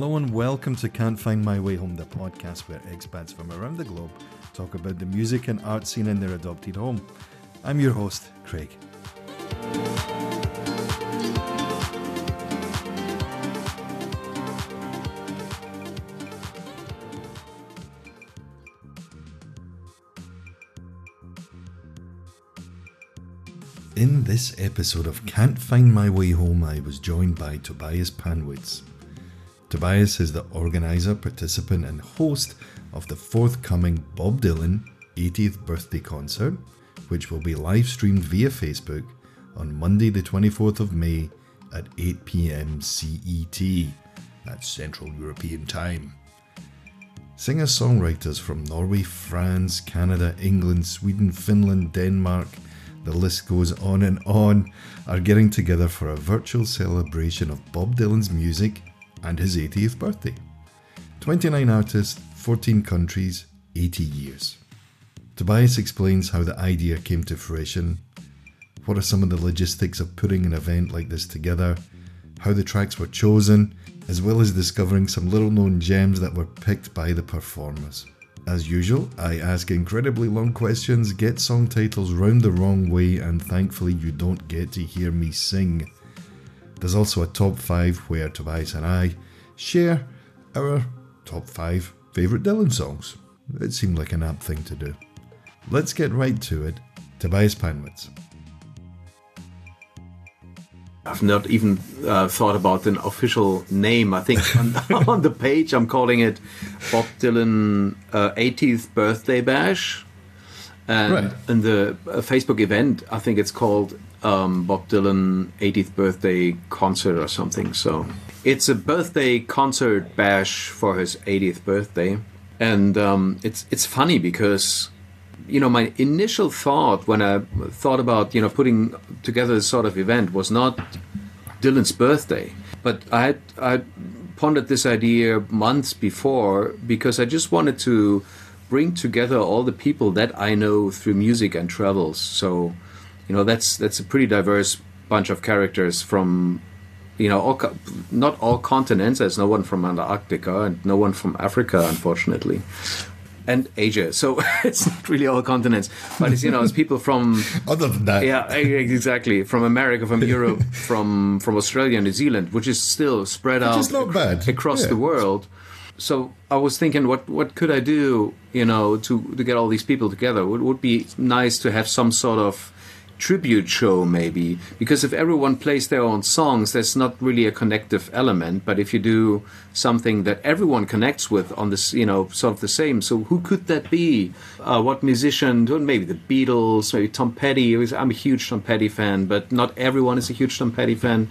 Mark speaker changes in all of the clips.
Speaker 1: Hello and welcome to Can't Find My Way Home, the podcast where expats from around the globe talk about the music and art scene in their adopted home. I'm your host, Craig. In this episode of Can't Find My Way Home, I was joined by Tobias Panwitz. Tobias is the organizer, participant, and host of the forthcoming Bob Dylan 80th birthday concert, which will be live streamed via Facebook on Monday, the 24th of May at 8 pm CET. That's Central European Time. Singer songwriters from Norway, France, Canada, England, Sweden, Finland, Denmark, the list goes on and on, are getting together for a virtual celebration of Bob Dylan's music and his 80th birthday. 29 artists, 14 countries, 80 years. Tobias explains how the idea came to fruition, what are some of the logistics of putting an event like this together, how the tracks were chosen, as well as discovering some little known gems that were picked by the performers. As usual, I ask incredibly long questions, get song titles round the wrong way, and thankfully, you don't get to hear me sing. There's also a top 5 where Tobias and I share our top 5 favourite Dylan songs. It seemed like an apt thing to do. Let's get right to it. Tobias Panwitz.
Speaker 2: I've not even uh, thought about an official name. I think on, on, the page I'm calling it Bob Dylan uh, 80th Birthday Bash. And right. in the uh, Facebook event, I think it's called um, Bob Dylan 80th Birthday Concert or something. So it's a birthday concert bash for his 80th birthday. And um, it's it's funny because you know, my initial thought when I thought about, you know, putting together this sort of event was not Dylan's birthday, but I had, I pondered this idea months before because I just wanted to bring together all the people that I know through music and travels. So, you know, that's that's a pretty diverse bunch of characters from you know, all, not all continents. There's no one from Antarctica and no one from Africa, unfortunately and Asia. So it's not really all continents, but it's you know it's people from
Speaker 1: other than that.
Speaker 2: Yeah, exactly. From America, from Europe, from from Australia, New Zealand, which is still spread
Speaker 1: which
Speaker 2: out
Speaker 1: is not bad.
Speaker 2: across
Speaker 1: yeah.
Speaker 2: the world. So I was thinking, what what could I do, you know, to to get all these people together? It would be nice to have some sort of tribute show maybe. Because if everyone plays their own songs that's not really a connective element. But if you do something that everyone connects with on this you know sort of the same so who could that be? Uh, what musician maybe the beatles maybe tom petty. I'm a huge tom petty fan but not everyone is a huge tom petty fan.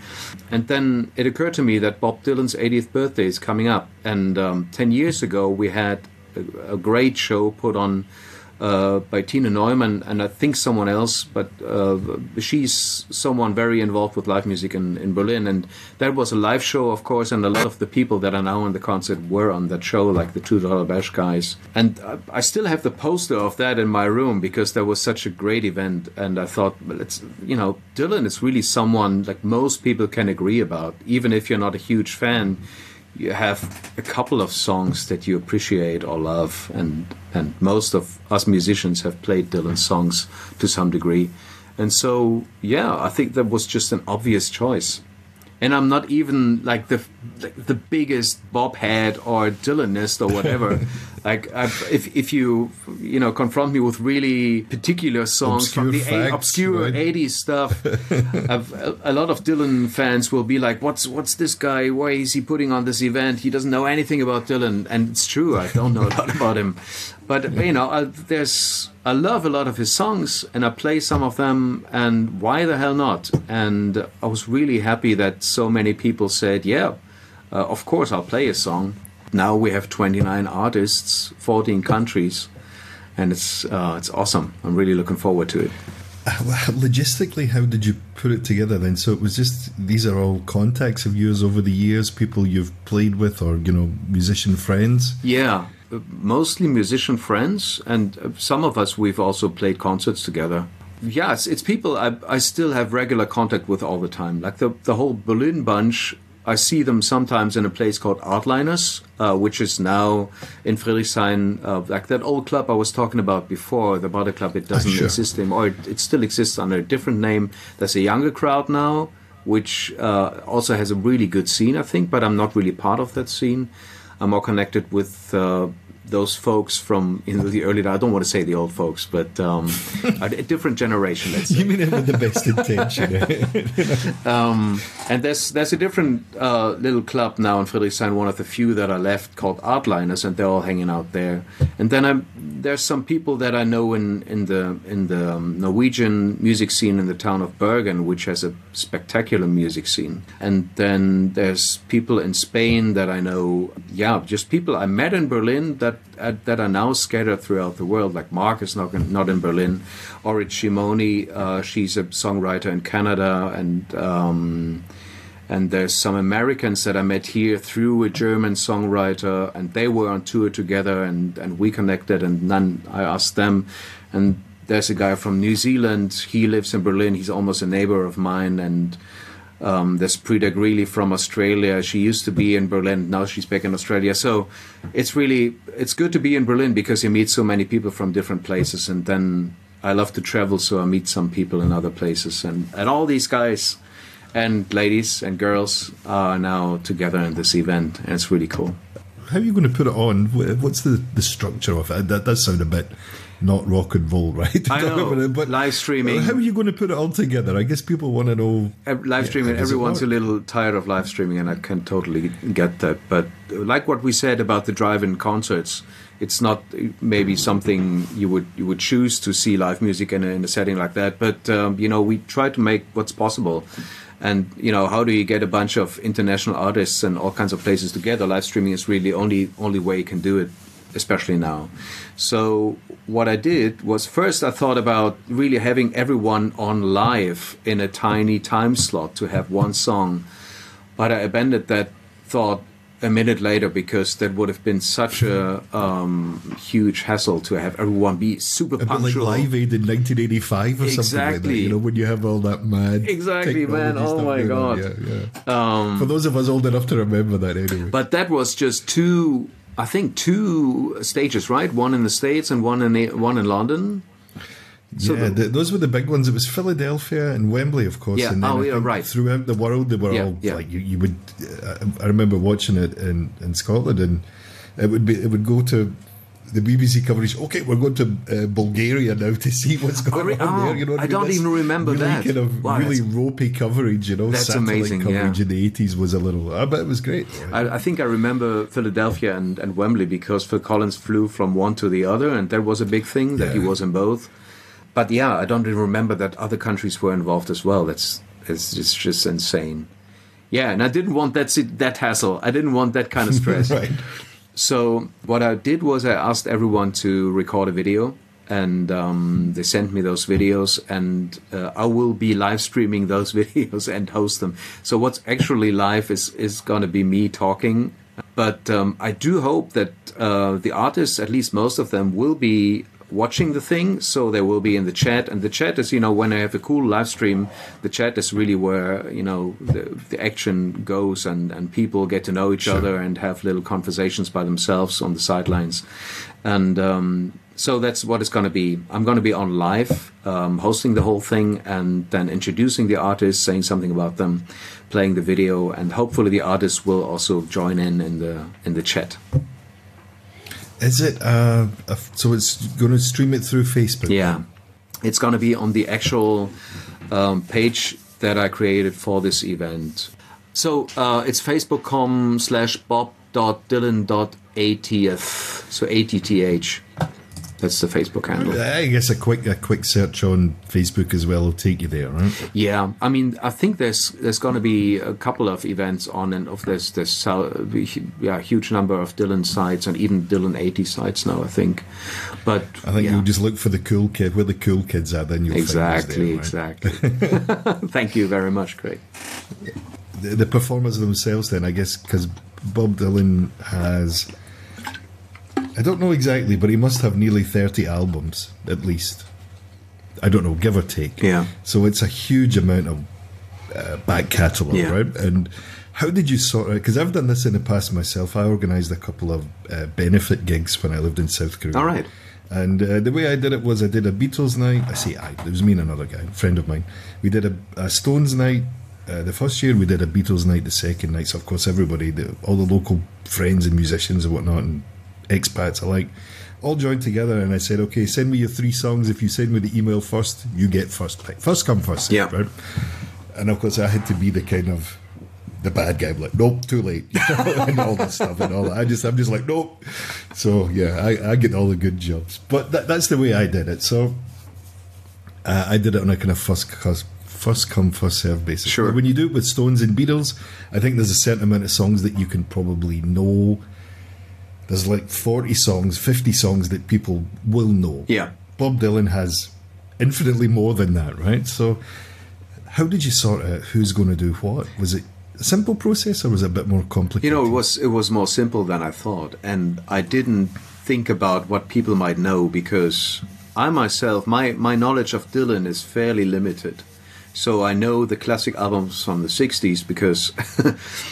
Speaker 2: And then it occurred to me that bob dylan's 80th birthday is coming up. And um, 10 years ago we had a, a great show put on uh, by Tina Neumann and I think someone else, but uh, she's someone very involved with live music in, in Berlin. And that was a live show, of course, and a lot of the people that are now in the concert were on that show, like the Two Dollar Bash guys. And I, I still have the poster of that in my room because that was such a great event. And I thought, well, it's, you know, Dylan is really someone like most people can agree about, even if you're not a huge fan you have a couple of songs that you appreciate or love, and and most of us musicians have played Dylan's songs to some degree, and so yeah, I think that was just an obvious choice and I'm not even like the like the biggest Bob head or Dylanist or whatever. like i if if you you know confront me with really particular songs
Speaker 1: obscure
Speaker 2: from the
Speaker 1: facts,
Speaker 2: a, obscure
Speaker 1: right?
Speaker 2: 80s stuff, a, a lot of Dylan fans will be like, "What's what's this guy? Why is he putting on this event? He doesn't know anything about Dylan." And it's true, I don't know a lot about him, but you know, I, there's I love a lot of his songs and I play some of them, and why the hell not? And I was really happy that so many people said, "Yeah, uh, of course I'll play a song." Now we have 29 artists, 14 countries, and it's uh, it's awesome. I'm really looking forward to it.
Speaker 1: Logistically, how did you put it together then? So it was just these are all contacts of yours over the years, people you've played with, or you know, musician friends.
Speaker 2: Yeah, mostly musician friends, and uh, some of us we've also played concerts together. Yes, it's people I, I still have regular contact with all the time. Like the the whole Berlin bunch, I see them sometimes in a place called Artliners, uh, which is now in Friedrichshain, uh, like that old club I was talking about before, the Butter Club. It doesn't
Speaker 1: sure.
Speaker 2: exist anymore. It, it still exists under a different name. There's a younger crowd now, which uh, also has a really good scene, I think, but I'm not really part of that scene. I'm more connected with uh, those folks from you know, the early. I don't want to say the old folks, but um, a, a different generation. Let's say.
Speaker 1: You mean it with the best intention?
Speaker 2: Um, and there's there's a different uh, little club now in Friedrichshain, one of the few that are left, called Artliners, and they're all hanging out there. And then I'm, there's some people that I know in in the in the um, Norwegian music scene in the town of Bergen, which has a spectacular music scene. And then there's people in Spain that I know. Yeah, just people I met in Berlin that uh, that are now scattered throughout the world. Like Mark is not in, not in Berlin. Orit Shimoni, uh, she's a songwriter in Canada, and um, and there's some Americans that I met here through a German songwriter, and they were on tour together, and and we connected, and then I asked them, and there's a guy from New Zealand. He lives in Berlin. He's almost a neighbor of mine, and um, there's Prida Greeley from Australia. She used to be in Berlin. Now she's back in Australia. So it's really it's good to be in Berlin because you meet so many people from different places. And then I love to travel, so I meet some people in other places. And and all these guys and ladies and girls are now together in this event, and it's really cool.
Speaker 1: How are you going to put it on? What's the, the structure of it? That does sound a bit not rock and roll, right?
Speaker 2: I know. But Live streaming.
Speaker 1: How are you going to put it all together? I guess people want to know.
Speaker 2: Live streaming
Speaker 1: it
Speaker 2: everyone's a little tired of live streaming and i can totally get that but like what we said about the drive-in concerts it's not maybe something you would you would choose to see live music in a, in a setting like that but um, you know we try to make what's possible and you know how do you get a bunch of international artists and all kinds of places together live streaming is really only only way you can do it especially now. So what I did was first I thought about really having everyone on live in a tiny time slot to have one song, but I abandoned that thought a minute later because that would have been such a um, huge hassle to have everyone be super
Speaker 1: A bit like. Live Aid in 1985 or something like that.
Speaker 2: Exactly.
Speaker 1: You know, when you have all that mad.
Speaker 2: Exactly, man. Oh my. God.
Speaker 1: Yeah, yeah. For those of us old enough to remember that anyway.
Speaker 2: But that was just two, I think, two stages, right? One in the States and one in one in London. So
Speaker 1: yeah,
Speaker 2: the-
Speaker 1: those were the big ones. It was Philadelphia and Wembley, of course.
Speaker 2: Yeah.
Speaker 1: And
Speaker 2: Oh, yeah, right.
Speaker 1: Throughout the world, they were
Speaker 2: Yeah,
Speaker 1: all
Speaker 2: yeah.
Speaker 1: like you, you would. Uh, I remember watching it in, in Scotland, and it would be it would go to the BBC coverage. Okay, we're going to uh, Bulgaria now to see what's going
Speaker 2: re-
Speaker 1: on
Speaker 2: oh,
Speaker 1: there. You know, what
Speaker 2: I don't
Speaker 1: This
Speaker 2: even remember
Speaker 1: really
Speaker 2: that.
Speaker 1: Kind of
Speaker 2: Wow,
Speaker 1: really ropey coverage. You know,
Speaker 2: That's
Speaker 1: satellite
Speaker 2: amazing,
Speaker 1: coverage
Speaker 2: yeah.
Speaker 1: in the eighties was a little. I bet it was great.
Speaker 2: I, I think I remember Philadelphia and, and Wembley because Phil Collins flew from one to the other, and that was a big thing that he was in both. But yeah, I don't even remember that other countries were involved as well. That's it's just, just insane. Yeah, and I didn't want that that hassle. I didn't want that kind of stress.
Speaker 1: right.
Speaker 2: So what I did was I asked everyone to record a video, and um, they sent me those videos, and uh, I will be live streaming those videos and host them. So what's actually live is is going to be me talking, but um, I do hope that uh, the artists, at least most of them, will be watching the thing so they will be in the chat. And the chat is you know when i have a cool live stream the chat is really where you know the, the action goes and and people get to know each other and have little conversations by themselves on the sidelines. And um so that's what it's going to be. I'm going to be on live um, hosting the whole thing and then introducing the artists saying something about them playing the video and hopefully the artists will also join in in the in the chat
Speaker 1: Is it? Uh, so it's going to stream it through Facebook.
Speaker 2: Yeah, it's going to be on the actual um, page that I created for this event. So uh, it's facebook.com slash bob.dylan.atth. So ATTH. That's the Facebook handle.
Speaker 1: I guess a quick a quick search on Facebook as well will take you there, right?
Speaker 2: Yeah, I mean, I think there's there's going to be a couple of events on, and of there's there's yeah huge number of Dylan sites and even Dylan 80 sites now. I think, but
Speaker 1: I think
Speaker 2: yeah.
Speaker 1: you'll just look for the cool kid where the cool kids are, then you'll
Speaker 2: exactly
Speaker 1: there, right?
Speaker 2: exactly. Thank you very much, Craig.
Speaker 1: the, the performers themselves then i guess because bob dylan has i don't know exactly but he must have nearly 30 albums at least i don't know give or take
Speaker 2: Yeah.
Speaker 1: so it's a huge amount of uh, back catalogue
Speaker 2: Yeah.
Speaker 1: right and How did you sort it? Because I've done this in the past myself. I organised a couple of uh, benefit gigs when I lived in South Korea.
Speaker 2: All right.
Speaker 1: And uh, the way I did it was I did a Beatles night. I say I, it was me and another guy, a friend of mine. We did a, a Stones night. Uh, the first year we did a Beatles night. The second night, so of course everybody, the, all the local friends and musicians and whatnot, and expats alike, all joined together. And I said, okay, send me your three songs. If you send me the email first, you get first pick. First come first.
Speaker 2: Yeah.
Speaker 1: Right? And of course I had to be the kind of the bad guy, I'm like, nope, too late, and all that stuff and all that. I just, I'm just like, nope. So yeah, I, I get all the good jobs, but that, that's the way I did it. So uh, I did it on a kind of first first come first serve basis.
Speaker 2: Sure.
Speaker 1: But when you do it with Stones and Beatles, I think there's a certain amount of songs that you can probably know. There's like 40 songs, 50 songs that people will know.
Speaker 2: Yeah.
Speaker 1: Bob Dylan has infinitely more than that, right? So, how did you sort out who's going to do what? Was it a simple process or was it a bit more complicated?
Speaker 2: You know, it was it was more simple than I thought, and I didn't think about what people might know because I myself, my my knowledge of Dylan is fairly limited. So I know the classic albums from the '60s because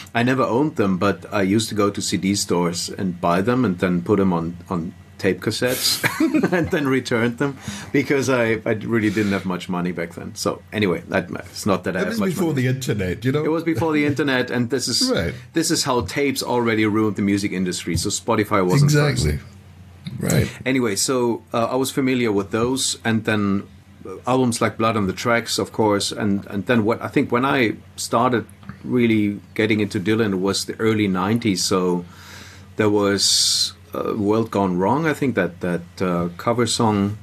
Speaker 2: I never owned them, but I used to go to CD stores and buy them and then put them on on tape cassettes and then returned them because I, I really didn't have much money back then. So anyway, that it's not that I
Speaker 1: It was
Speaker 2: much
Speaker 1: before
Speaker 2: money.
Speaker 1: the internet, you know.
Speaker 2: It was before the internet, and this is
Speaker 1: Right.
Speaker 2: this is how tapes already ruined the music industry. So Spotify wasn't first.
Speaker 1: exactly right.
Speaker 2: Anyway, so uh, I was familiar with those, and then albums like Blood on the Tracks, of course, and and then what I think when I started really getting into Dylan was the early '90s. So there was uh, World Gone Wrong. I think that that uh, cover song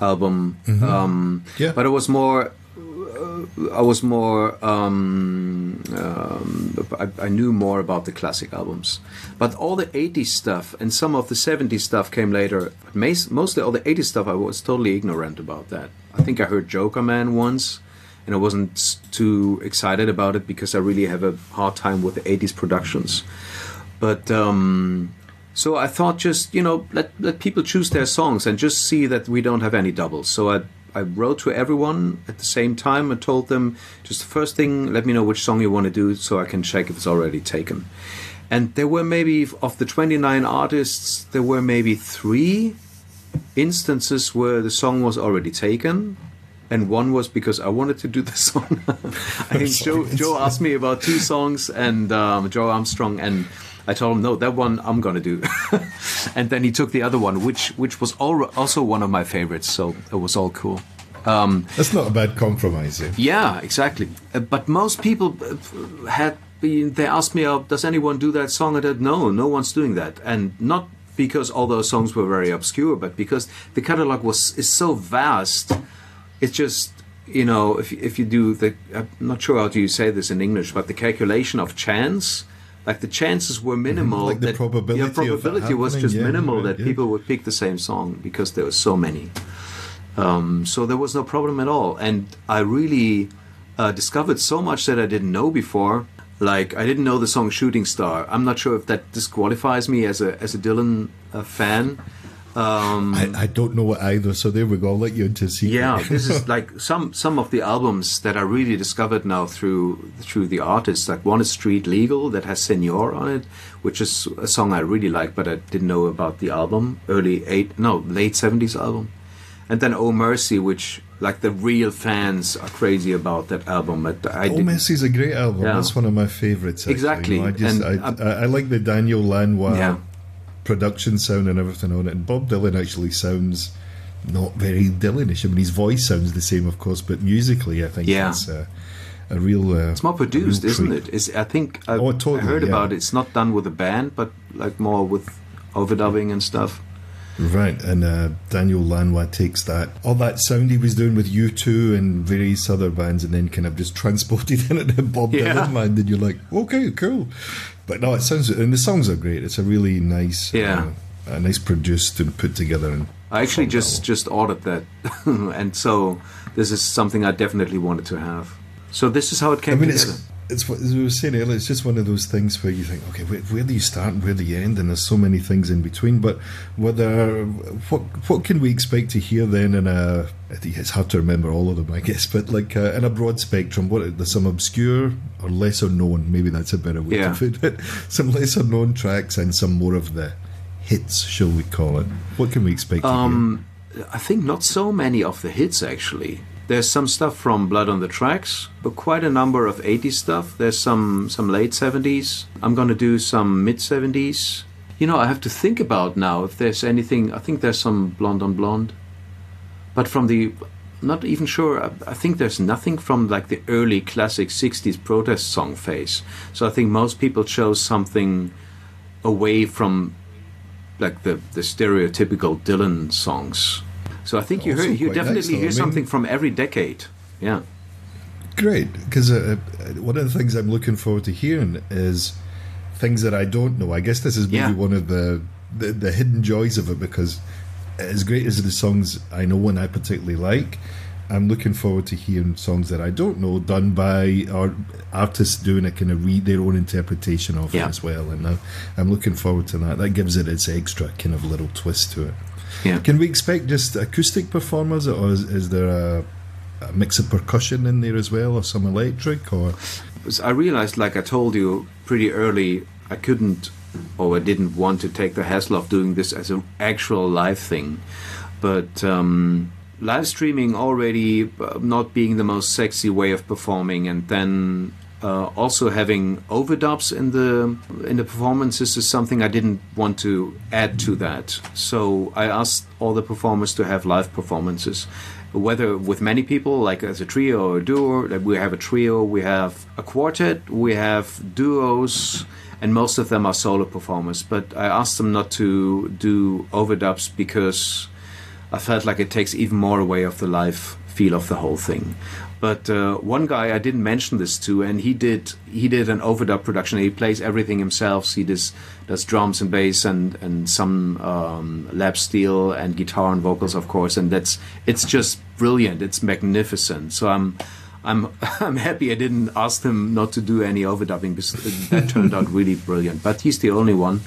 Speaker 2: album, um,
Speaker 1: Yeah.
Speaker 2: but it was more. uh, I was more. Um, um, I, I knew more about the classic albums, but all the '80s stuff and some of the '70s stuff came later. But mostly all the '80s stuff, I was totally ignorant about that. I think I heard Jokerman once, and I wasn't too excited about it because I really have a hard time with the '80s productions. But um, so I thought, just you know, let let people choose their songs and just see that we don't have any doubles. So I I wrote to everyone at the same time and told them just the first thing, let me know which song you want to do so I can check if it's already taken. And there were maybe of the 29 artists, there were maybe three instances where the song was already taken. And one was because I wanted to do the song. I think Joe, Joe asked me about two songs, and um, Joe Armstrong, and I told him no, that one I'm gonna do. and then he took the other one, which which was al- also one of my favorites. So it was all cool. Um,
Speaker 1: That's not a bad compromise.
Speaker 2: Yeah, exactly. Uh, but most people uh, had been. They asked me, oh, "Does anyone do that song?" I said, "No, no one's doing that." And not because all those songs were very obscure, but because the catalog was is so vast. It's just you know, if if you do the, I'm not sure how do you say this in English, but the calculation of chance. Like the chances were minimal.
Speaker 1: Like the
Speaker 2: that,
Speaker 1: probability
Speaker 2: yeah, probability was just
Speaker 1: yeah,
Speaker 2: minimal that people would pick the same song because there were so many. Um, so there was no problem at all. And I really uh, discovered so much that I didn't know before. Like I didn't know the song "Shooting Star." I'm not sure if that disqualifies me as a as a Dylan uh, fan. Um,
Speaker 1: I, I don't know it either, so there we go. I'll let you into secret.
Speaker 2: yeah, this is like some some of the albums that I really discovered now through through the artists. Like one is Street Legal that has Senor on it, which is a song I really like, but I didn't know about the album. Early eight, no, late seventies album, and then Oh Mercy, which like the real fans are crazy about that album. But I
Speaker 1: Oh, Messy's a great album.
Speaker 2: Yeah.
Speaker 1: That's one of my favourites. actually.
Speaker 2: Exactly,
Speaker 1: You know, I just
Speaker 2: and,
Speaker 1: I,
Speaker 2: um,
Speaker 1: I, like the Daniel Lanois
Speaker 2: Yeah.
Speaker 1: production sound and everything on it. And Bob Dylan actually sounds not very Dylanish. I mean, his voice sounds the same, of course, but musically, I think
Speaker 2: Yeah.
Speaker 1: it's a, a real. Uh,
Speaker 2: It's more produced, isn't it? Is I think I,
Speaker 1: Oh, totally,
Speaker 2: I heard
Speaker 1: yeah.
Speaker 2: about it. It's not done with a band, but like more with overdubbing and stuff.
Speaker 1: Right, and uh, Daniel Lanois takes that all that sound he was doing with U2 and various other bands, and then kind of just transported it into Bob
Speaker 2: Yeah.
Speaker 1: Dylan land, and you're like, okay, cool. But no, it sounds and the songs are great. It's a really nice,
Speaker 2: Yeah.
Speaker 1: uh, a nice produced and put together. And
Speaker 2: I actually just just ordered that, and so this is something I definitely wanted to have. So this is how it
Speaker 1: I
Speaker 2: came
Speaker 1: mean,
Speaker 2: together.
Speaker 1: it's it's what as we were saying earlier. It's just one of those things where you think, okay, where, where do you start and where do you end? And there's so many things in between. But whether what what can we expect to hear then in a? It's hard to remember all of them, I guess. But like uh, in a broad spectrum, what there's some obscure or lesser known. Maybe that's a better way
Speaker 2: Yeah.
Speaker 1: to put it. Some lesser known tracks and some more of the hits, shall we call it? What can we expect? to hear?
Speaker 2: Um, I think not so many of the hits actually. There's some stuff from Blood on the Tracks, but quite a number of 80s stuff. There's some some late 70s. I'm gonna do some mid 70s. You know, I have to think about now if there's anything. I think there's some Blonde on Blonde, but from the not even sure. I, I think there's nothing from like the early classic 60s protest song phase. So I think most people chose something away from like the, the stereotypical Dylan songs. So I think you hear, you
Speaker 1: quite nice,
Speaker 2: definitely
Speaker 1: though. I
Speaker 2: hear
Speaker 1: mean-
Speaker 2: something from every decade. Yeah.
Speaker 1: Great, because uh, uh, one of the things I'm looking forward to hearing is things that I don't know. I guess this is maybe
Speaker 2: Yeah.
Speaker 1: one of the, the the hidden joys of it because as great as the songs I know and I particularly like, I'm looking forward to hearing songs that I don't know done by or artists doing a kind of read their own interpretation of
Speaker 2: Yeah.
Speaker 1: it as well. And uh, I'm looking forward to that. That gives it its extra kind of little twist to it.
Speaker 2: Yeah.
Speaker 1: Can we expect just acoustic performers, or is, is there a, a mix of percussion in there as well, or some electric, or
Speaker 2: I realized, like I told you pretty early, I couldn't or I didn't want to take the hassle of doing this as an actual live thing. But um, live streaming already uh, not being the most sexy way of performing, and then uh, also having overdubs in the in the performances is something I didn't want to add to that. So I asked all the performers to have live performances whether with many people, like as a trio or a duo, like we have a trio, we have a quartet, we have duos, and most of them are solo performers. But I asked them not to do overdubs because I felt like it takes even more away of the live feel of the whole thing. But uh, one guy I didn't mention this to, and he did he did an overdub production. He plays everything himself. He does does drums and bass and and some um, lap steel and guitar and vocals, of course. And that's it's just brilliant. It's magnificent. So I'm. I'm I'm happy I didn't ask him not to do any overdubbing because that turned out really brilliant. But he's the only one,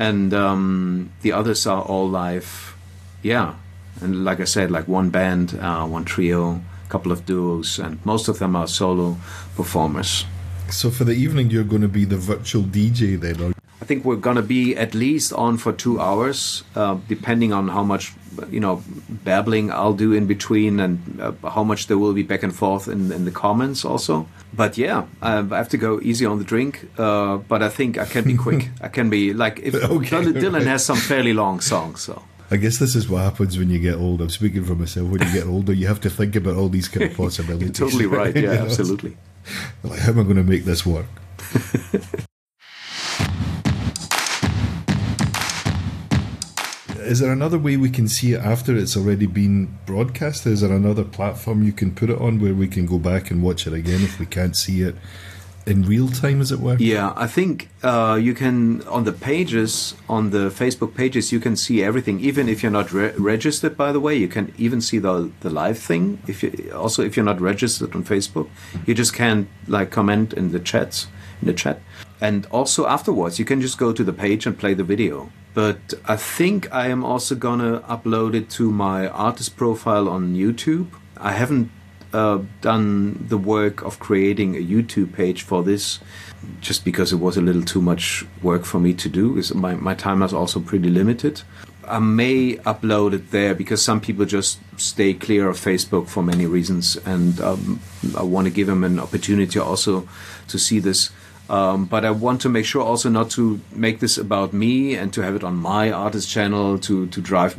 Speaker 2: and um, the others are all live. Yeah, and like I said, like one band, uh, one trio, couple of duos, and most of them are solo performers.
Speaker 1: so for the evening you're going to be the virtual DJ then, or
Speaker 2: I think we're gonna be at least on for two hours, uh, depending on how much you know babbling I'll do in between and uh, how much there will be back and forth in, in the comments also. But yeah, uh, I have to go easy on the drink. Uh, but I think I can be quick. I can be like if
Speaker 1: Okay,
Speaker 2: Dylan, Dylan has some fairly long songs, so.
Speaker 1: I guess this is what happens when you get old. I'm speaking for myself. When you get older, you have to think about all these kind of possibilities.
Speaker 2: Totally right.
Speaker 1: You
Speaker 2: Yeah,
Speaker 1: know,
Speaker 2: absolutely.
Speaker 1: Like, how am I going to make this work? Is there another way we can see it after it's already been broadcast? Is there another platform you can put it on where we can go back and watch it again if we can't see it in real time, as it were?
Speaker 2: Yeah, I think uh, you can on the pages on the Facebook pages you can see everything, even if you're not re- registered. By the way, you can even see the the live thing. If you also if you're not registered on Facebook, you just can't like comment in the chats in the chat, and also afterwards you can just go to the page and play the video. But I think I am also gonna upload it to my artist profile on YouTube. I haven't uh, done the work of creating a YouTube page for this just because it was a little too much work for me to do. Is my, my time is also pretty limited. I may upload it there because some people just stay clear of Facebook for many reasons, and um, I want to give them an opportunity also to see this. Um, but I want to make sure also not to make this about me and to have it on my artist channel to to drive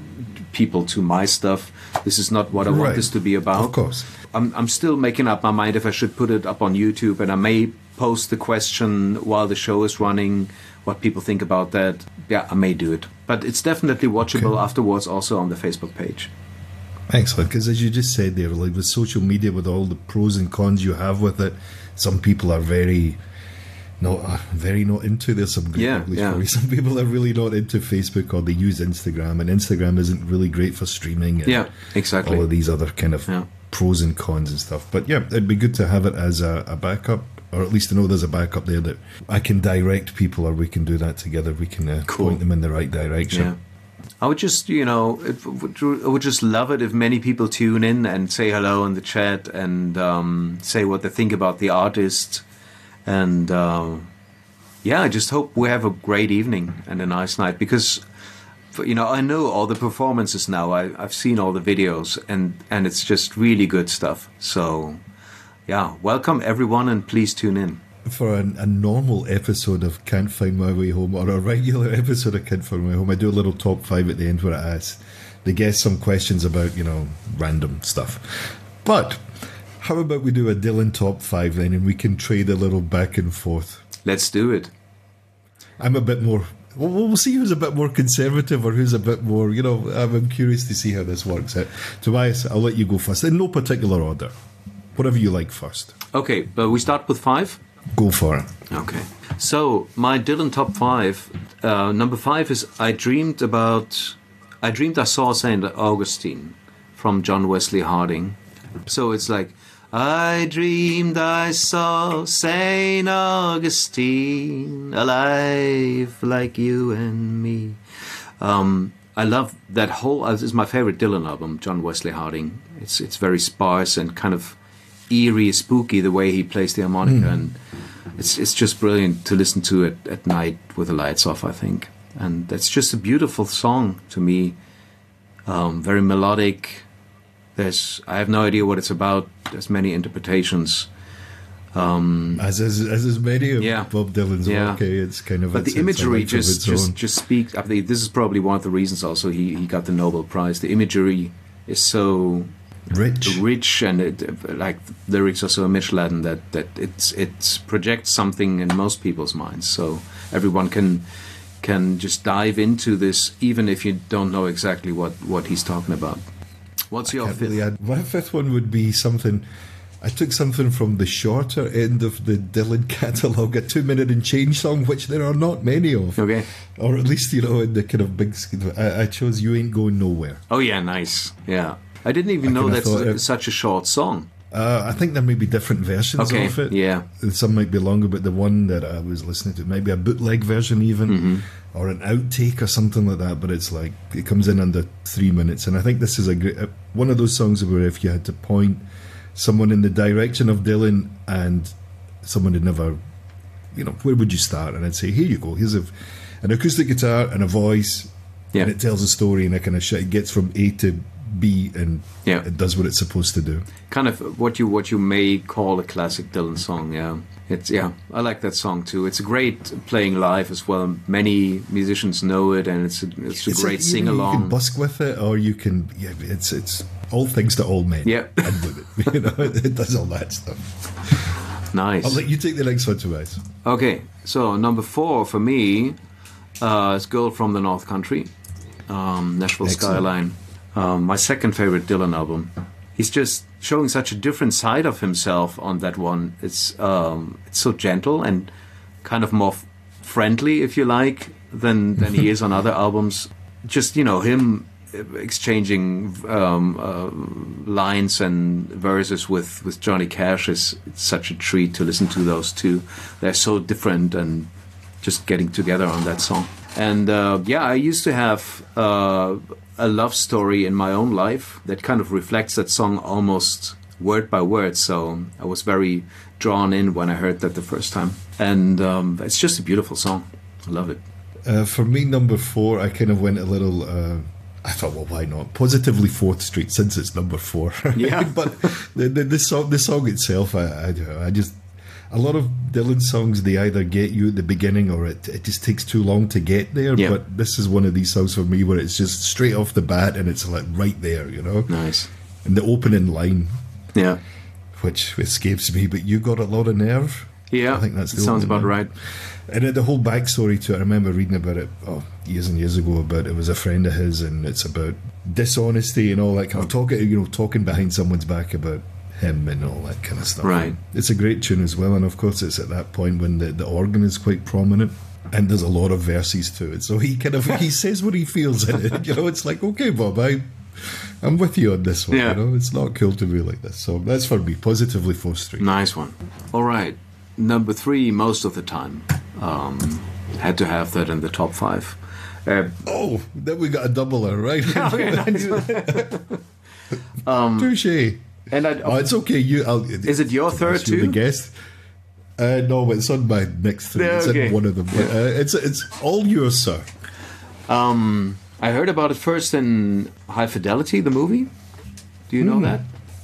Speaker 2: people to my stuff. This is not what I want this to be about.
Speaker 1: Of course.
Speaker 2: I'm, I'm still making up my mind if I should put it up on YouTube, and I may post the question while the show is running, what people think about that. Yeah, I may do it, but it's definitely watchable
Speaker 1: Okay.
Speaker 2: afterwards, also on the Facebook page.
Speaker 1: Excellent, because as you just said there, like with social media, with all the pros and cons you have with it, some people are very not uh, very not into. this. some great
Speaker 2: Yeah, yeah.
Speaker 1: Some people are really not into Facebook, or they use Instagram, and Instagram isn't really great for streaming. And
Speaker 2: Yeah, exactly.
Speaker 1: all of these other kind of
Speaker 2: Yeah.
Speaker 1: Pros and cons and stuff. But yeah, it'd be good to have it as a, a backup or at least to know there's a backup there that I can direct people, or we can do that together. We can uh,
Speaker 2: Cool.
Speaker 1: point them in the right direction.
Speaker 2: Yeah. I would just, you know, it would, I would just love it if many people tune in and say hello in the chat and um, say what they think about the artist. And uh, yeah, I just hope we have a great evening and a nice night because, you know, I know all the performances now. I, I've seen all the videos and, and it's just really good stuff. So yeah, welcome everyone and please tune in.
Speaker 1: For a, a normal episode of Can't Find My Way Home, or a regular episode of Can't Find My Way Home, I do a little top five at the end where I ask the guests some questions about, you know, random stuff. But how about we do a Dylan top five then, and we can trade a little back and forth?
Speaker 2: Let's do it.
Speaker 1: I'm a bit more. Well, we'll see who's a bit more conservative or who's a bit more. You know, I'm, I'm curious to see how this works out. Tobias, I'll let you go first in no particular order. Whatever you like first.
Speaker 2: Okay, but we start with five.
Speaker 1: Go for it.
Speaker 2: Okay. So my Dylan top five. Uh, number five is I dreamed about. I dreamed I saw Saint Augustine from John Wesley Harding. So it's like I dreamed I saw Saint Augustine alive like you and me. Um, I love that whole. Uh, this is my favorite Dylan album, John Wesley Harding. It's it's very sparse and kind of eerie, spooky the way he plays the harmonica, and it's it's just brilliant to listen to it at night with the lights off. I think, and that's just a beautiful song to me. Um, very melodic. There's I have no idea what it's about. There's many interpretations.
Speaker 1: As is, as is many of
Speaker 2: Yeah.
Speaker 1: Bob Dylan's
Speaker 2: Yeah.
Speaker 1: work, eh, it's kind of.
Speaker 2: But the imagery just just
Speaker 1: own.
Speaker 2: just speaks. I think this is probably one of the reasons. Also, he he got the Nobel Prize. The imagery is so
Speaker 1: rich.
Speaker 2: rich and it, like the lyrics are so Michelin that that it's it projects something in most people's minds. So everyone can can just dive into this, even if you don't know exactly what what he's talking about. What's your fifth?
Speaker 1: really My fifth one would be something. I took something from the shorter end of the Dylan catalogue, a two minute and change song, which there are not many of.
Speaker 2: Okay.
Speaker 1: Or at least, you know, in the kind of big. scheme. I, I chose You Ain't Going Nowhere.
Speaker 2: Oh yeah, nice. Yeah, I didn't even know that's
Speaker 1: it-
Speaker 2: such a short song.
Speaker 1: Uh, I think there may be different versions
Speaker 2: Okay,
Speaker 1: of it.
Speaker 2: yeah.
Speaker 1: Some might be longer, but the one that I was listening to might be a bootleg version, even,
Speaker 2: Mm-hmm.
Speaker 1: or an outtake or something like that. But it's like it comes in under three minutes, and I think this is a great uh, one of those songs where if you had to point someone in the direction of Dylan and someone had never, you know, where would you start? And I'd say, here you go. Here's a, an acoustic guitar and a voice,
Speaker 2: Yeah.
Speaker 1: and it tells a story, and it kind of sh- it gets from A to B, and
Speaker 2: Yeah.
Speaker 1: it does what it's supposed to do.
Speaker 2: Kind of what you what you may call a classic Dylan song. Yeah, it's yeah. I like that song too. It's a great playing live as well. Many musicians know it, and it's a, it's a
Speaker 1: It's
Speaker 2: great
Speaker 1: like,
Speaker 2: sing
Speaker 1: know, You can
Speaker 2: along.
Speaker 1: busk with it, or you can. Yeah, it's it's all things to all men.
Speaker 2: Yeah.
Speaker 1: and women. You know, it does all that stuff.
Speaker 2: Nice.
Speaker 1: I'll let you take the next one, Tobias.
Speaker 2: Okay, so number four for me uh, is "Girl from the North Country," um, Nashville
Speaker 1: Excellent.
Speaker 2: Skyline. Um, my second favorite Dylan album. He's just showing such a different side of himself on that one. It's um, it's so gentle and kind of more f- friendly, if you like, than than he is on other albums. Just you know him exchanging um, uh, lines and verses with, with Johnny Cash is it's such a treat to listen to those two. They're so different and just getting together on that song. And uh, yeah, I used to have uh, a love story in my own life that kind of reflects that song almost word by word. So I was very drawn in when I heard that the first time. And um, it's just a beautiful song. I love it.
Speaker 1: Uh, for me, number four, I kind of went a little. Uh, I thought, well, why not? Positively Fourth Street, since it's number four.
Speaker 2: Yeah.
Speaker 1: but the, the, the song, the song itself, I, I, I just a lot of Dylan songs they either get you at the beginning or it, it just takes too long to get there. But this is one of these songs for me where it's just straight off the bat and it's like right there, you know.
Speaker 2: Nice.
Speaker 1: And the opening line,
Speaker 2: Yeah.
Speaker 1: which escapes me, but you got a lot of nerve.
Speaker 2: Yeah.
Speaker 1: I think that's the
Speaker 2: sounds about
Speaker 1: line.
Speaker 2: right.
Speaker 1: And the whole backstory to it, I remember reading about it oh, years and years ago. About it was a friend of his, and it's about dishonesty and all that kind of mm. talking, you know, talking behind someone's back about him and all that kind of stuff.
Speaker 2: Right.
Speaker 1: It's a great tune as well, and of course, it's at that point when the, the organ is quite prominent. And there's a lot of verses to it, so he kind of he says what he feels in it. You know, it's like, okay, Bob, I, I'm with you on this one.
Speaker 2: Yeah.
Speaker 1: You know, it's not cool to be like this. So that's for me, positively Street.
Speaker 2: Nice one. All right. number three most of the time. Um, had to have that in the top five. Uh,
Speaker 1: Oh, then we got a doubler, right?
Speaker 2: okay, nice.
Speaker 1: Touche.
Speaker 2: And I,
Speaker 1: Oh, it's okay. You, I'll,
Speaker 2: is it your third
Speaker 1: you're the
Speaker 2: too?
Speaker 1: guest. Uh, no, it's on my next three. It's
Speaker 2: okay.
Speaker 1: in one of them. But, uh, it's it's all yours, sir.
Speaker 2: Um, I heard about it first in High Fidelity, the movie. Do you
Speaker 1: Hmm.
Speaker 2: know that?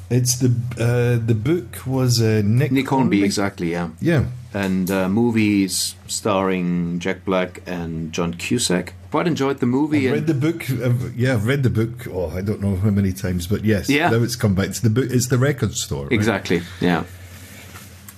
Speaker 1: It's the uh, the book was uh, Nick
Speaker 2: Nick Hornby,
Speaker 1: Hornby?
Speaker 2: exactly, yeah.
Speaker 1: Yeah,
Speaker 2: And uh, movies starring Jack Black and John Cusack. Quite enjoyed the movie.
Speaker 1: Read the book. I've, yeah, I've read the book. Oh, I don't know how many times, but yes.
Speaker 2: Yeah.
Speaker 1: Now it's come back. to the book. It's the record store. right?
Speaker 2: Exactly. Yeah.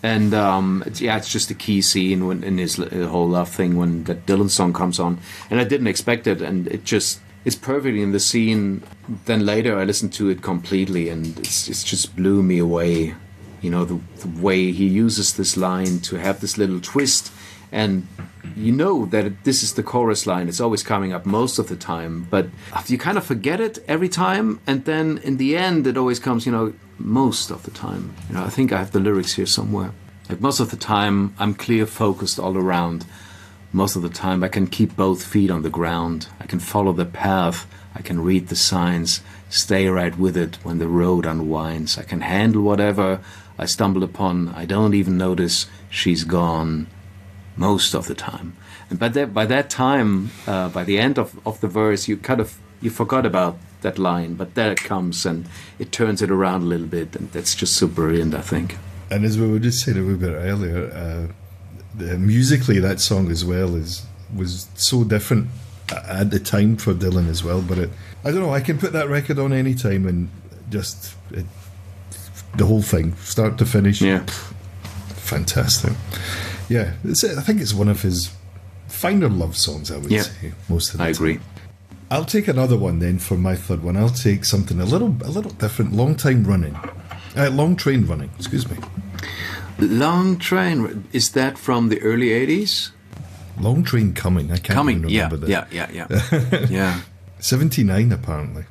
Speaker 2: And um, it's, yeah, it's just a key scene when in his uh, whole love thing when that Dylan song comes on, and I didn't expect it, and it just it's perfectly in the scene. Then later I listened to it completely, and it's it's just blew me away. You know the, the way he uses this line to have this little twist, and you know that this is the chorus line. It's always coming up most of the time, but you kind of forget it every time, and then in the end, it always comes. You know, most of the time. You know, I think I have the lyrics here somewhere. Like most of the time, I'm clear focused all around. Most of the time, I can keep both feet on the ground. I can follow the path. I can read the signs, stay right with it when the road unwinds. I can handle whatever I stumble upon. I don't even notice she's gone most of the time. And by that by that time, uh, by the end of, of the verse, you kind of you forgot about that line, but there it comes and it turns it around a little bit, and that's just so brilliant. I think.
Speaker 1: And as we were just saying a little bit earlier, uh, the, musically that song as well is was so different at the time for Dylan as well. But it, I don't know. I can put that record on any time and just it, the whole thing, start to finish.
Speaker 2: Yeah.
Speaker 1: fantastic. Yeah, it's, I think it's one of his finer love songs. I would
Speaker 2: Yeah.
Speaker 1: say most of the
Speaker 2: I
Speaker 1: time.
Speaker 2: agree.
Speaker 1: I'll take another one then for my third one. I'll take something a little a little different. Long time running, uh, long train running. Excuse me.
Speaker 2: Long Train is that from the early '80s?
Speaker 1: Long train coming. I can't
Speaker 2: Coming,
Speaker 1: even
Speaker 2: yeah,
Speaker 1: remember that.
Speaker 2: yeah, yeah, yeah, yeah.
Speaker 1: Seventy nine apparently.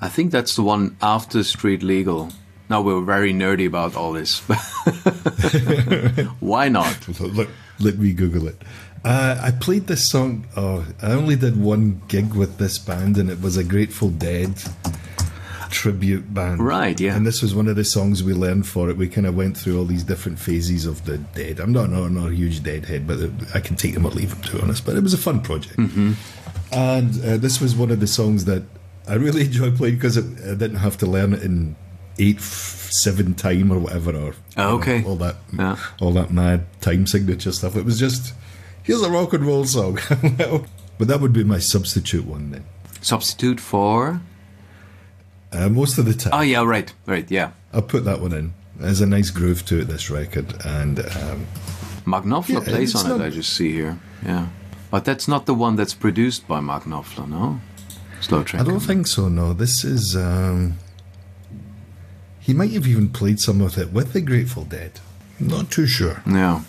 Speaker 2: I think that's the one after Street Legal. Now we're very nerdy about all this. Why not?
Speaker 1: Look, let me Google it. Uh, I played this song. Oh, I only did one gig with this band, and it was a Grateful Dead tribute band.
Speaker 2: Right, yeah.
Speaker 1: And this was one of the songs we learned for it. We kind of went through all these different phases of the Dead. I'm not, not, not a huge Deadhead, but I can take them or leave them, to be honest. But it was a fun project.
Speaker 2: Mm-hmm.
Speaker 1: And uh, this was one of the songs that I really enjoyed playing because I didn't have to learn it in eight seven time or whatever or
Speaker 2: Oh,
Speaker 1: you know,
Speaker 2: okay.
Speaker 1: all that
Speaker 2: Yeah.
Speaker 1: all that mad time signature stuff. It was just here's a rock and roll song. but that would be my substitute one then.
Speaker 2: Substitute for?
Speaker 1: Uh, most of the time,
Speaker 2: Oh yeah, right, right, yeah.
Speaker 1: I'll put that one in. There's a nice groove to it, this record, and um,
Speaker 2: Mark Knopfler
Speaker 1: Yeah,
Speaker 2: plays on it. I just see here. Yeah, but that's not the one that's produced by Mark Knopfler, no. Slow train.
Speaker 1: I don't think so. No, this is. Um, he might have even played some of it with the Grateful Dead. Not too sure,
Speaker 2: Yeah,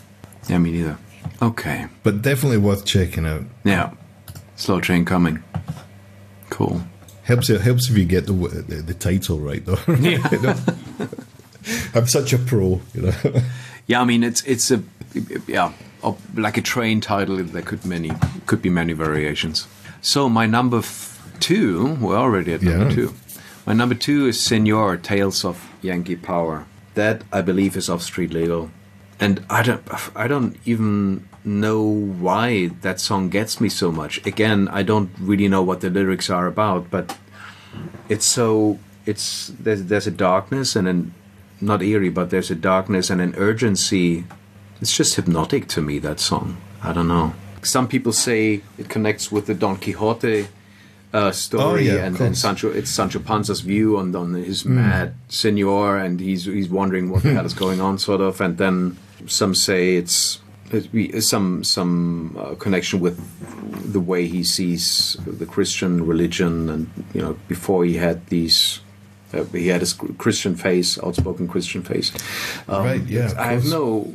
Speaker 2: yeah, me neither. Okay,
Speaker 1: but definitely worth checking out.
Speaker 2: yeah. Slow train coming. Cool.
Speaker 1: Helps it helps if you get the the, the title right though.
Speaker 2: Yeah.
Speaker 1: You know? I'm such a pro, you know.
Speaker 2: Yeah, I mean it's it's a yeah like a train title. There could many could be many variations. So my number f- two, we're already at number
Speaker 1: Yeah.
Speaker 2: two. My number two is Senor Tales of Yankee Power. That I believe is off Street Legal, and I don't I don't even know why that song gets me so much. Again, I don't really know what the lyrics are about, but it's so it's there's there's a darkness and an not eerie, but there's a darkness and an urgency. It's just hypnotic to me that song. I don't know. Some people say it connects with the Don Quixote uh, story
Speaker 1: Oh, yeah,
Speaker 2: and, and. Sancho. It's Sancho Panza's view on on his mad senor, and he's he's wondering what the hell is going on, sort of. And then some say it's. Some some uh, connection with the way he sees the Christian religion, and you know, before he had these uh, he had his Christian face, outspoken Christian face. Um,
Speaker 1: Right, yeah,
Speaker 2: I have no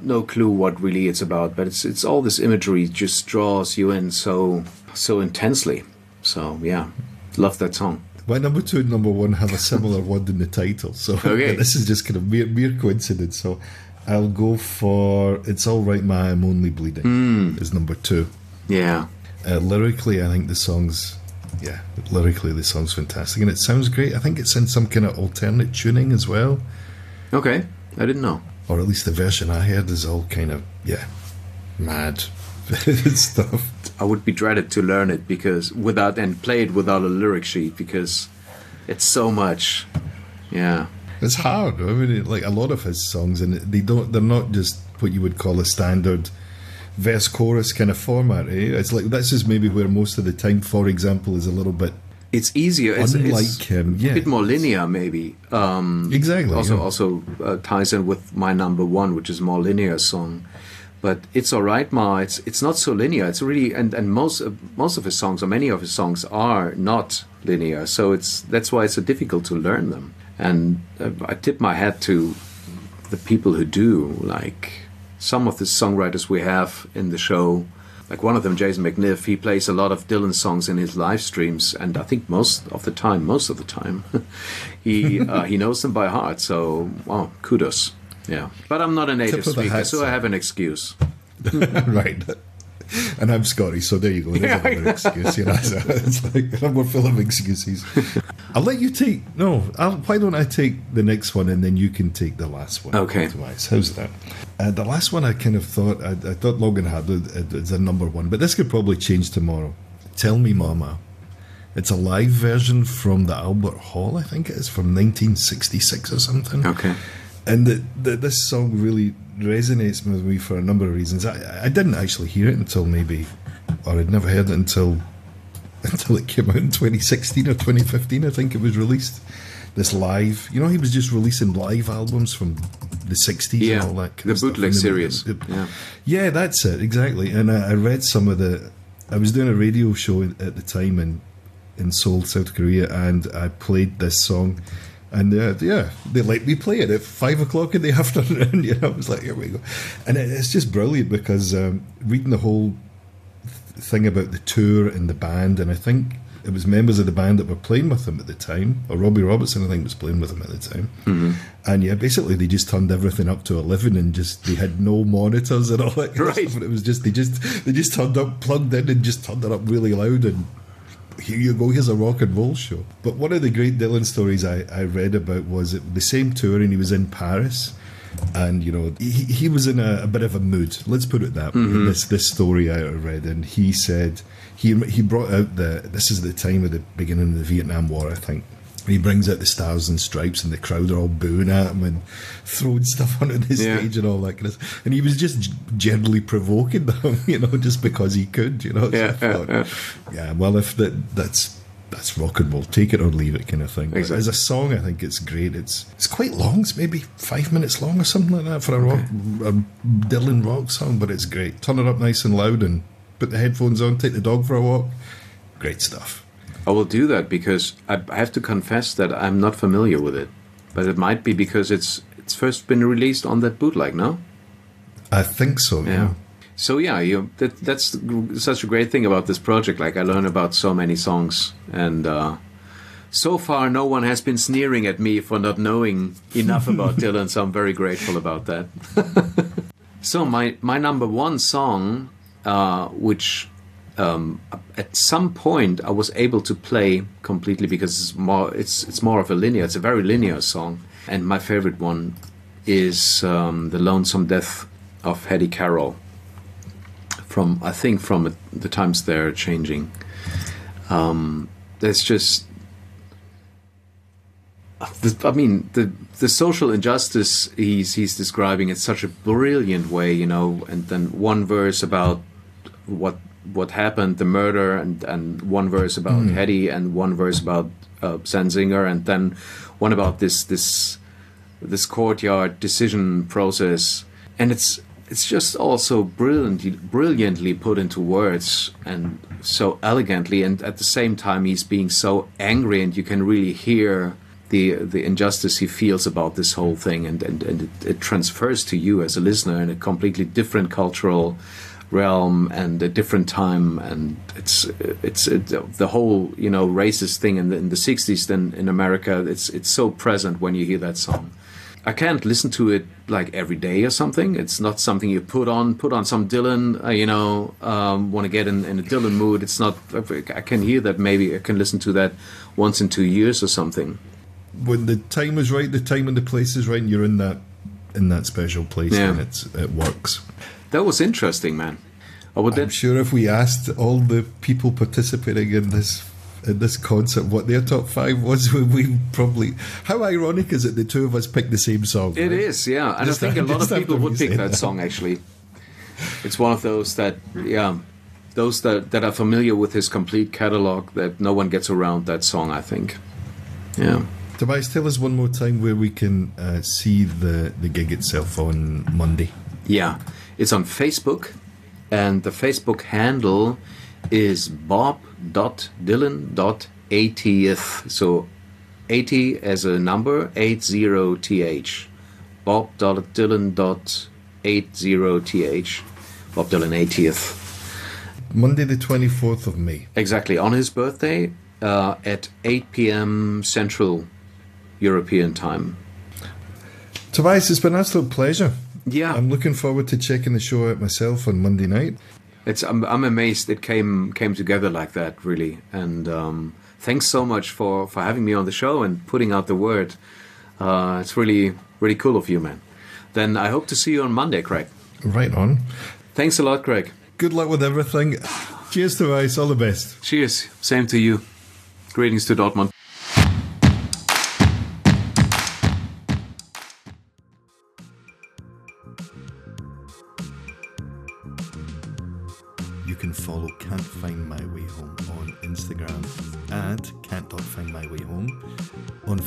Speaker 2: no clue what really it's about, but it's it's all this imagery just draws you in so so intensely. So yeah, love that song.
Speaker 1: My number two and number one have a similar word in the title, so
Speaker 2: Okay.
Speaker 1: this is just kind of mere, mere coincidence. So I'll go for "It's All Right, My I'm Only Bleeding"
Speaker 2: Hmm.
Speaker 1: is number two.
Speaker 2: Yeah.
Speaker 1: Uh, lyrically, I think the song's yeah, lyrically the song's fantastic, and it sounds great. I think it's in some kind of alternate tuning as well,
Speaker 2: Okay. I didn't know.
Speaker 1: or at least the version I heard is all kind of yeah, mad stuff.
Speaker 2: I would be dreaded to learn it because without and play it without a lyric sheet because it's so much. Yeah.
Speaker 1: It's hard. I mean, it- like a lot of his songs, and they don't. They're not just what you would call a standard verse chorus kind of format. Eh? It's like this is maybe where most of the time, for example, is a little bit
Speaker 2: It's easier. It's,
Speaker 1: unlike
Speaker 2: it's
Speaker 1: him. Yeah,
Speaker 2: a bit more linear, maybe. Um,
Speaker 1: Exactly,
Speaker 2: Also,
Speaker 1: yeah.
Speaker 2: also uh, ties in with my number one, which is more linear song. But it's all right, Ma. It's it's not so linear. It's really and and most of, most of his songs or many of his songs are not linear. So it's that's why it's so difficult to learn them. And uh, I tip my hat to the people who do. Like some of the songwriters we have in the show. Like one of them, Jason McNiff, he plays a lot of Dylan songs in his live streams, and I think most of the time, most of the time, he uh, he knows them by heart. So, wow, kudos. Yeah, but I'm not a native speaker,
Speaker 1: hat,
Speaker 2: so I have an excuse.
Speaker 1: right. And I'm Scottish, so there you go. There's
Speaker 2: Yeah,
Speaker 1: another excuse. You know, so it's like we're full of excuses. I'll let you take. No, I'll, why don't I take the next one and then you can take the last one?
Speaker 2: Okay.
Speaker 1: Otherwise, how's that? Uh, the last one I kind of thought I, I thought Logan had it's a number one, but this could probably change tomorrow. Tell me, Mama. It's a live version from the Albert Hall, I think it is from 1966 or something.
Speaker 2: Okay.
Speaker 1: And the, the, this song really resonates with me for a number of reasons. I, I didn't actually hear it until maybe, or I'd never heard it until until it came out in 2016 or 2015. I think it was released. This live, you know, he was just releasing live albums from the 60s
Speaker 2: Yeah,
Speaker 1: and all that.
Speaker 2: The bootleg
Speaker 1: And they were-
Speaker 2: series.
Speaker 1: it-
Speaker 2: Yeah.
Speaker 1: yeah, that's it exactly. And I, I read some of the. I was doing a radio show at the time in in Seoul, South Korea, and I played this song, and uh, yeah, they let me play it at five o'clock in the afternoon. You know, I was like, here we go, and it, it's just brilliant because um, reading the whole th- thing about the tour and the band, and I think it was members of the band that were playing with them at the time, or Robbie Robertson, I think, was playing with them at the time.
Speaker 2: Mm-hmm.
Speaker 1: And yeah, basically they just turned everything up to eleven and just they had no monitors and all that kind of
Speaker 2: Right.
Speaker 1: stuff. And it was just they just they just turned up, plugged in, and just turned it up really loud and. Here you go. Here's a rock and roll show. But one of the great Dylan stories I, I read about was it the same tour, and he was in Paris, and you know he, he was in a, a bit of a mood. Let's put it that way. Mm-hmm. This this story I read, and he said he he brought out the this is the time of the beginning of the Vietnam War, I think. He brings out the stars and stripes, and the crowd are all booing at him and throwing stuff onto the
Speaker 2: Yeah.
Speaker 1: stage and all that kind of stuff. And he was just generally provoking them, you know, just because he could, you know. So
Speaker 2: Yeah, yeah,
Speaker 1: thought,
Speaker 2: yeah.
Speaker 1: yeah, well, if that that's that's rock and roll, take it or leave it, kind of thing.
Speaker 2: Exactly.
Speaker 1: as a song, I think it's great. It's it's quite long. It's maybe five minutes long or something like that for a rock, a Dylan rock song, but it's great. Turn it up nice and loud, and put the headphones on. Take the dog for a walk. Great stuff.
Speaker 2: I will do that because I I have to confess that I'm not familiar with it, but it might be because it's it's first been released on that bootleg, no?
Speaker 1: I think so. Yeah.
Speaker 2: Yeah. So yeah, you that that's such a great thing about this project. Like I learn about so many songs, and uh, so far no one has been sneering at me for not knowing enough about Dylan. So I'm very grateful about that. so my my number one song, uh, which um, at some point I was able to play completely because it's more it's it's more of a linear. It's a very linear song, and my favorite one is um, the Lonesome Death of Hattie Carroll. From I think from the times they're changing. Um, there's just. I mean, the the social injustice he's he's describing in such a brilliant way, you know. And then one verse about what what happened, the murder, and and one verse about Hattie, and one verse about uh, Zanzinger, and then one about this this this courtyard decision process, and it's it's just also brilliantly brilliantly put into words and so elegantly, and at the same time he's being so angry, and you can really hear the the injustice he feels about this whole thing, and and, and it, it transfers to you as a listener in a completely different cultural realm and a different time and it's it's it, the whole you know racist thing in the, in the 60s then in America it's it's so present when you hear that song I can't listen to it like every day or something. It's not something you put on, put on some Dylan, uh, you know, um, want to get in, in a Dylan mood. It's not, I can hear that maybe I can listen to that once in two years or something.
Speaker 1: When the time is right, the time and the place is right, and you're in that in that special place,
Speaker 2: Yeah.
Speaker 1: and it's it works.
Speaker 2: That was interesting, man. I would
Speaker 1: I'm sure if we asked all the people participating in this in this concert what their top five was, we, we probably. How ironic is it the two of us picked the same song?
Speaker 2: It
Speaker 1: right?
Speaker 2: is, yeah. And
Speaker 1: Just
Speaker 2: I think a lot of people would pick that
Speaker 1: that.
Speaker 2: song, actually. It's one of those that, yeah, those that, that are familiar with his complete catalog, that no one gets around that song, I think. Yeah.
Speaker 1: Tobias, tell us one more time where we can uh, see the the gig itself on Monday.
Speaker 2: Yeah. It's on Facebook, and the Facebook handle is bob.dylan.80th. So 80 as a number, 80th. bob.dylan.80th. Bob Dylan 80th.
Speaker 1: Monday, the twenty fourth of May.
Speaker 2: Exactly. On his birthday uh, at 8 p.m. Central European time.
Speaker 1: Tobias, it's been an absolute pleasure.
Speaker 2: Yeah.
Speaker 1: I'm looking forward to checking the show out myself on Monday night.
Speaker 2: It's I'm, I'm amazed it came came together like that really and um, thanks so much for for having me on the show and putting out the word uh, it's really really cool of you man then I hope to see you on Monday Craig
Speaker 1: Right on.
Speaker 2: thanks a lot Craig
Speaker 1: Good luck with everything. Cheers, Tobias. All the best.
Speaker 2: cheers same to you greetings to Dortmund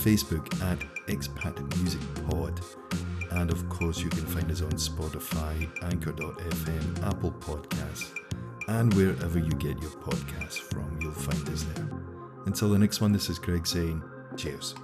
Speaker 1: Facebook at Expat Music Pod, and of course you can find us on Spotify, Anchor.fm, Apple Podcasts, and wherever you get your podcasts from, you'll find us there. Until the next one, this is Greg saying cheers.